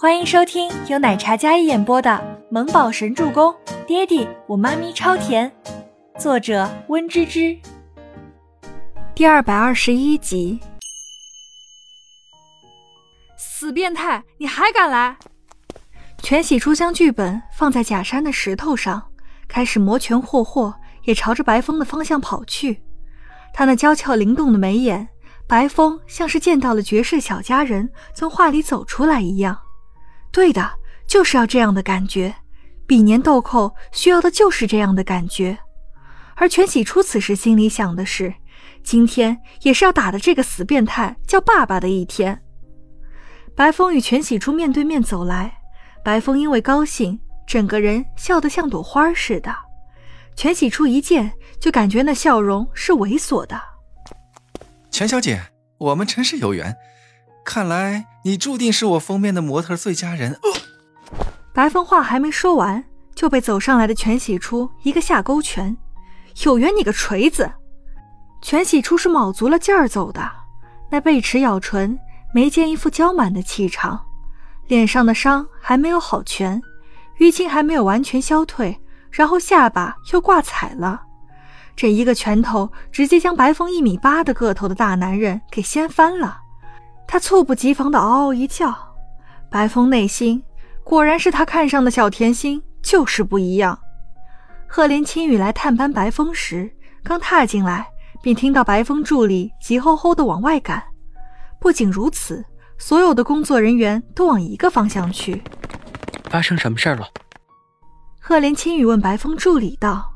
欢迎收听由奶茶嘉一演播的《萌宝神助攻》，爹地我妈咪超甜，作者温芝芝。第二百二十一集。死变态，你还敢来！全喜初将剧本放在假山的石头上，开始摩拳霍霍，也朝着白风的方向跑去。他那娇俏灵动的眉眼，白风像是见到了绝世小佳人从画里走出来一样。对的，就是要这样的感觉。比年豆蔻需要的就是这样的感觉。而全喜初此时心里想的是，今天也是要打的这个死变态叫爸爸的一天。白风与全喜初面对面走来，白风因为高兴，整个人笑得像朵花似的。全喜初一见就感觉那笑容是猥琐的。全小姐，我们真是有缘。看来你注定是我封面的模特最佳人。白风话还没说完，就被走上来的全喜初一个下勾拳。有缘你个锤子！全喜初是卯足了劲儿走的，那背齿咬唇，眉间一副娇满的气场，脸上的伤还没有好全，淤青还没有完全消退，然后下巴又挂彩了。这一个拳头直接将白风一米八的个头的大男人给掀翻了。他猝不及防的嗷嗷一叫，白风内心果然是他看上的小甜心，就是不一样。赫连青羽来探班白风时，刚踏进来，便听到白风助理急吼吼的往外赶。不仅如此，所有的工作人员都往一个方向去。发生什么事了？赫连青羽问白风助理道。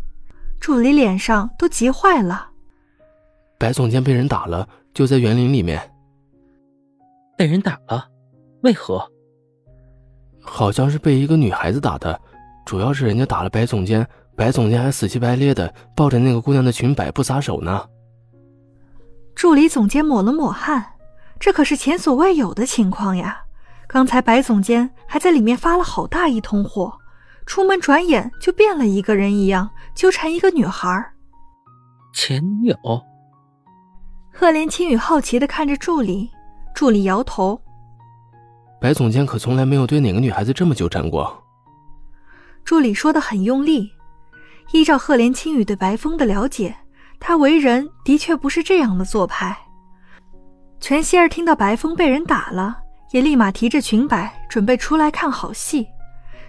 助理脸上都急坏了。白总监被人打了，就在园林里面。被人打了，为何？好像是被一个女孩子打的，主要是人家打了白总监，白总监还死乞白咧的抱着那个姑娘的裙摆不撒手呢。助理总监抹了抹汗，这可是前所未有的情况呀！刚才白总监还在里面发了好大一通火，出门转眼就变了一个人一样，纠缠一个女孩。前女友？赫连青雨好奇的看着助理。助理摇头。白总监可从来没有对哪个女孩子这么纠缠过。助理说的很用力。依照赫连青雨对白风的了解，他为人的确不是这样的做派。全希儿听到白风被人打了，也立马提着裙摆准备出来看好戏。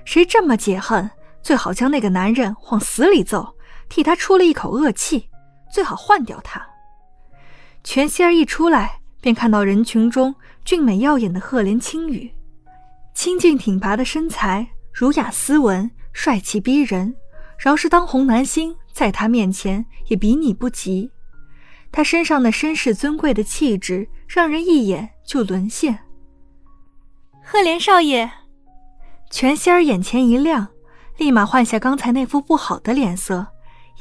谁这么解恨，最好将那个男人往死里揍，替他出了一口恶气，最好换掉他。全希儿一出来。便看到人群中俊美耀眼的赫连青羽，清俊挺拔的身材，儒雅斯文，帅气逼人。饶是当红男星，在他面前也比拟不及。他身上那绅士尊贵的气质，让人一眼就沦陷。赫连少爷，全仙儿眼前一亮，立马换下刚才那副不好的脸色，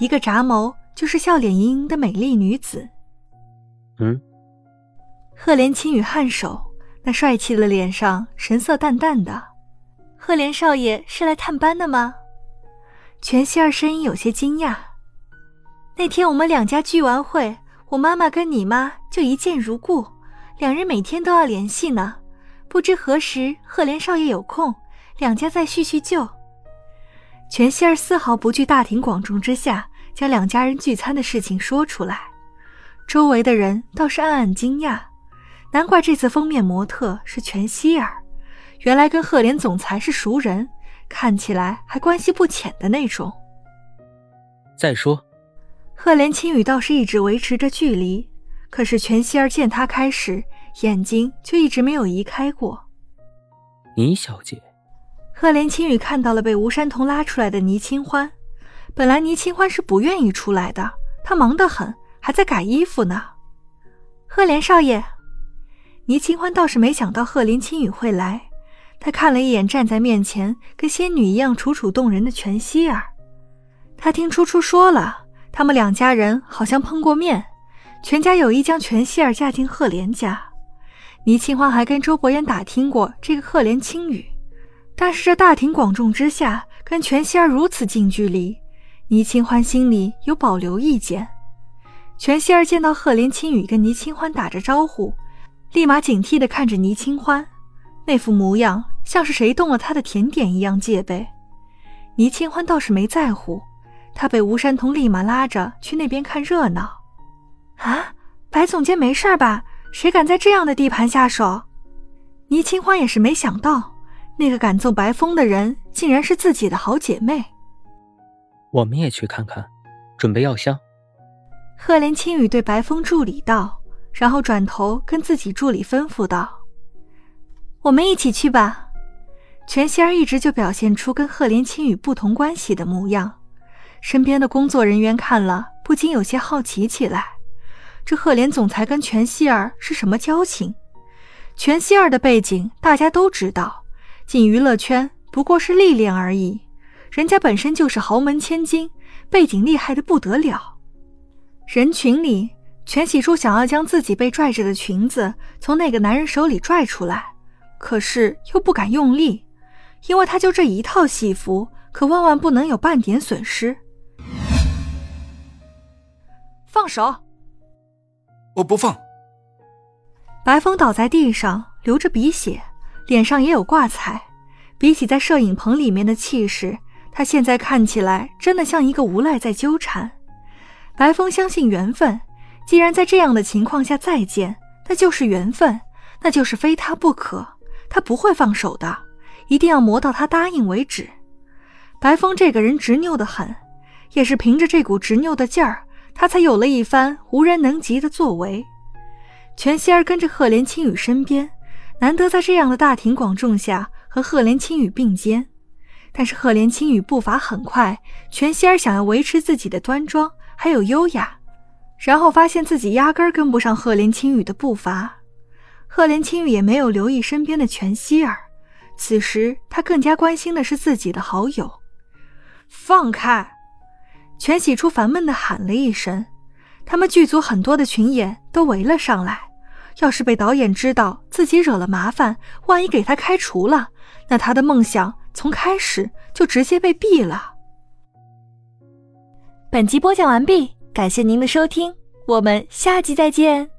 一个眨眸就是笑脸盈盈的美丽女子。嗯。赫连青羽颔首，那帅气的脸上神色淡淡的。赫连少爷是来探班的吗？全希儿声音有些惊讶。那天我们两家聚完会，我妈妈跟你妈就一见如故，两人每天都要联系呢。不知何时赫连少爷有空，两家再叙叙旧。全希儿丝毫不惧大庭广众之下将两家人聚餐的事情说出来，周围的人倒是暗暗惊讶。难怪这次封面模特是全希儿，原来跟赫连总裁是熟人，看起来还关系不浅的那种。再说，赫连青羽倒是一直维持着距离，可是全希儿见他开始，眼睛就一直没有移开过。倪小姐，赫连青羽看到了被吴山童拉出来的倪清欢，本来倪清欢是不愿意出来的，她忙得很，还在改衣服呢。赫连少爷。倪清欢倒是没想到赫连青羽会来，他看了一眼站在面前跟仙女一样楚楚动人的全希儿，他听初初说了，他们两家人好像碰过面，全家有意将全希儿嫁进赫连家。倪清欢还跟周伯言打听过这个赫连青羽，但是这大庭广众之下跟全希儿如此近距离，倪清欢心里有保留意见。全希儿见到赫连青羽跟倪清欢打着招呼。立马警惕地看着倪清欢，那副模样像是谁动了他的甜点一样戒备。倪清欢倒是没在乎，他被吴山童立马拉着去那边看热闹。啊，白总监没事吧？谁敢在这样的地盘下手？倪清欢也是没想到，那个敢揍白风的人竟然是自己的好姐妹。我们也去看看，准备药箱。赫连青雨对白风助理道，然后转头跟自己助理吩咐道：“我们一起去吧。”全希儿一直就表现出跟赫连青雨不同关系的模样，身边的工作人员看了不禁有些好奇起来：这赫连总裁跟全希儿是什么交情？全希儿的背景大家都知道，进娱乐圈不过是历练而已，人家本身就是豪门千金，背景厉害的不得了。人群里，全喜初想要将自己被拽着的裙子从那个男人手里拽出来，可是又不敢用力，因为他就这一套戏服，可万万不能有半点损失。放手！我不放。白风倒在地上，流着鼻血，脸上也有挂彩。比起在摄影棚里面的气势，他现在看起来真的像一个无赖在纠缠。白风相信缘分，既然在这样的情况下再见，那就是缘分，那就是非他不可，他不会放手的，一定要磨到他答应为止。白风这个人执拗的很，也是凭着这股执拗的劲儿，他才有了一番无人能及的作为。全希儿跟着赫连青羽身边，难得在这样的大庭广众下和赫连青羽并肩，但是赫连青羽步伐很快，全希儿想要维持自己的端庄。还有优雅，然后发现自己压根儿跟不上赫连青羽的步伐。赫连青羽也没有留意身边的全希儿，此时他更加关心的是自己的好友。放开！全喜初烦闷的喊了一声。他们剧组很多的群演都围了上来，要是被导演知道自己惹了麻烦，万一给他开除了，那他的梦想从开始就直接被毙了。本集播讲完毕，感谢您的收听，我们下集再见。